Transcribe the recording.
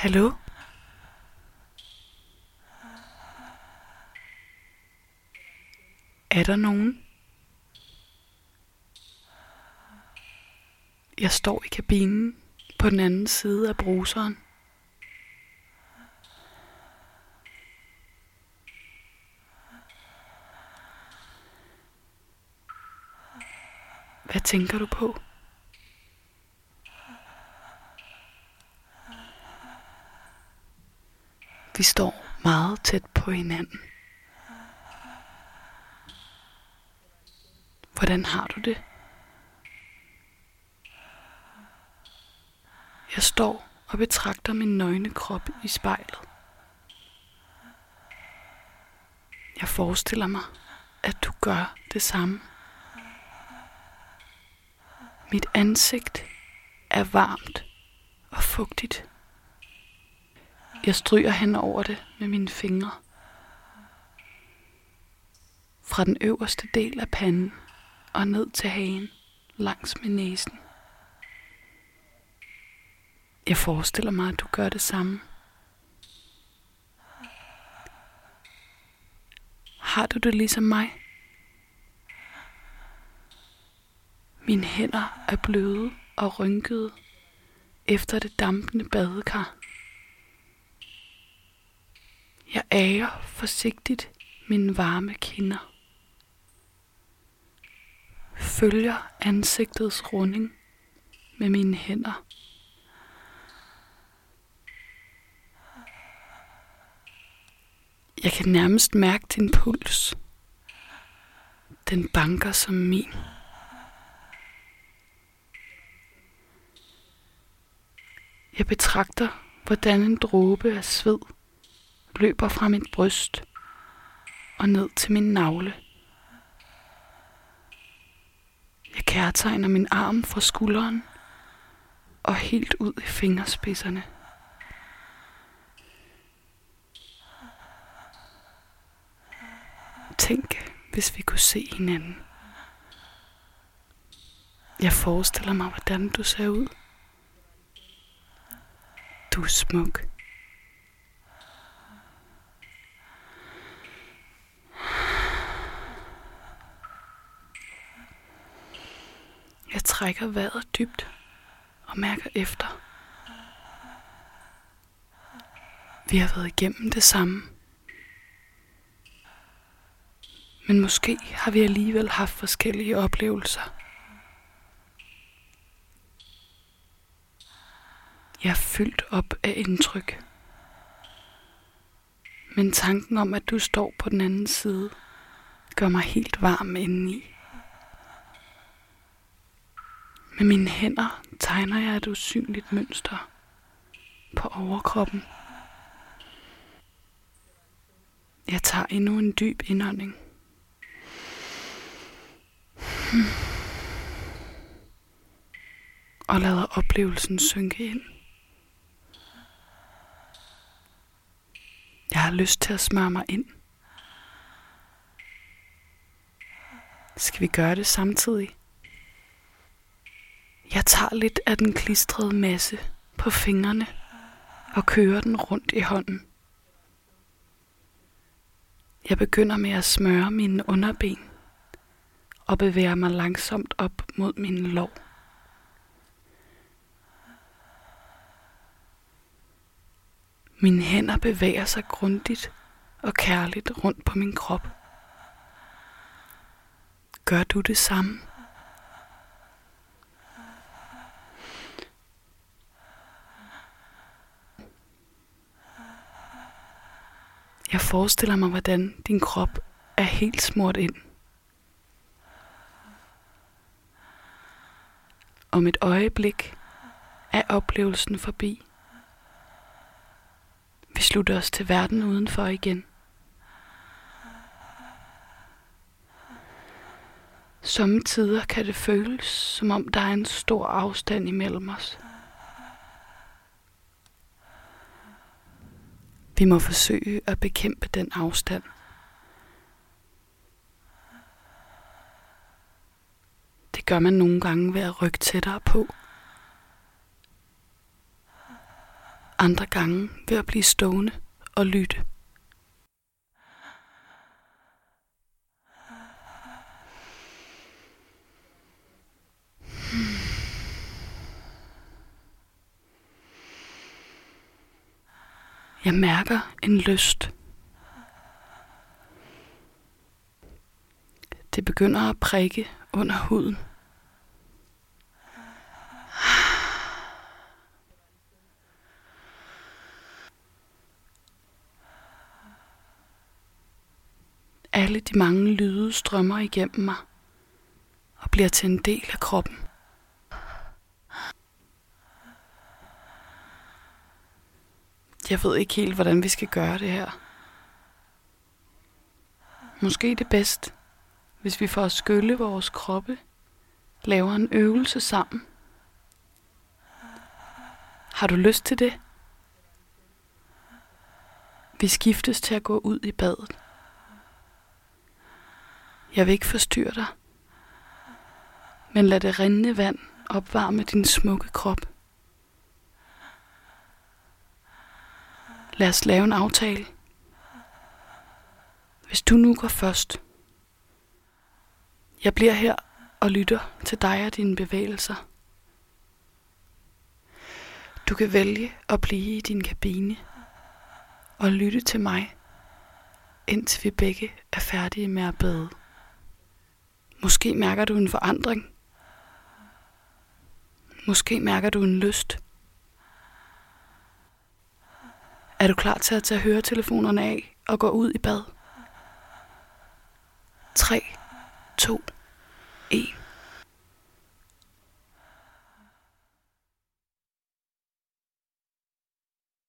Hallo? Er der nogen? Jeg står i kabinen på den anden side af bruseren. Hvad tænker du på? Vi står meget tæt på hinanden. Hvordan har du det? Jeg står og betragter min nøgne krop i spejlet. Jeg forestiller mig, at du gør det samme. Mit ansigt er varmt og fugtigt. Jeg stryger hen over det med mine fingre. Fra den øverste del af panden og ned til hagen langs med næsen. Jeg forestiller mig, at du gør det samme. Har du det ligesom mig? Mine hænder er bløde og rynkede efter det dampende badekar. Jeg ærer forsigtigt mine varme kinder. Følger ansigtets runding med mine hænder. Jeg kan nærmest mærke din puls. Den banker som min. Jeg betragter, hvordan en dråbe af sved løber fra mit bryst og ned til min navle. Jeg kærtegner min arm fra skulderen og helt ud i fingerspidserne. Tænk, hvis vi kunne se hinanden. Jeg forestiller mig, hvordan du ser ud. Du er smuk. Jeg trækker vejret dybt og mærker efter. Vi har været igennem det samme. Men måske har vi alligevel haft forskellige oplevelser. Jeg er fyldt op af indtryk. Men tanken om, at du står på den anden side, gør mig helt varm indeni. Med mine hænder tegner jeg et usynligt mønster på overkroppen. Jeg tager endnu en dyb indånding. Og lader oplevelsen synke ind. Jeg har lyst til at smøre mig ind. Skal vi gøre det samtidig? Jeg tager lidt af den klistrede masse på fingrene og kører den rundt i hånden. Jeg begynder med at smøre mine underben og bevæger mig langsomt op mod min lov. Mine hænder bevæger sig grundigt og kærligt rundt på min krop. Gør du det samme? Jeg forestiller mig, hvordan din krop er helt smurt ind. Om et øjeblik er oplevelsen forbi. Vi slutter os til verden udenfor igen. Sommetider kan det føles, som om der er en stor afstand imellem os. Vi må forsøge at bekæmpe den afstand. Det gør man nogle gange ved at rykke tættere på. andre gange ved at blive stående og lytte. Jeg mærker en lyst. Det begynder at prikke under huden. Alle de mange lyde strømmer igennem mig og bliver til en del af kroppen. Jeg ved ikke helt, hvordan vi skal gøre det her. Måske det bedst, hvis vi får at skylle vores kroppe, laver en øvelse sammen. Har du lyst til det? Vi skiftes til at gå ud i badet. Jeg vil ikke forstyrre dig, men lad det rindende vand opvarme din smukke krop. Lad os lave en aftale. Hvis du nu går først. Jeg bliver her og lytter til dig og dine bevægelser. Du kan vælge at blive i din kabine og lytte til mig, indtil vi begge er færdige med at bade. Måske mærker du en forandring. Måske mærker du en lyst. Er du klar til at tage høretelefonerne af og gå ud i bad? 3, 2, 1.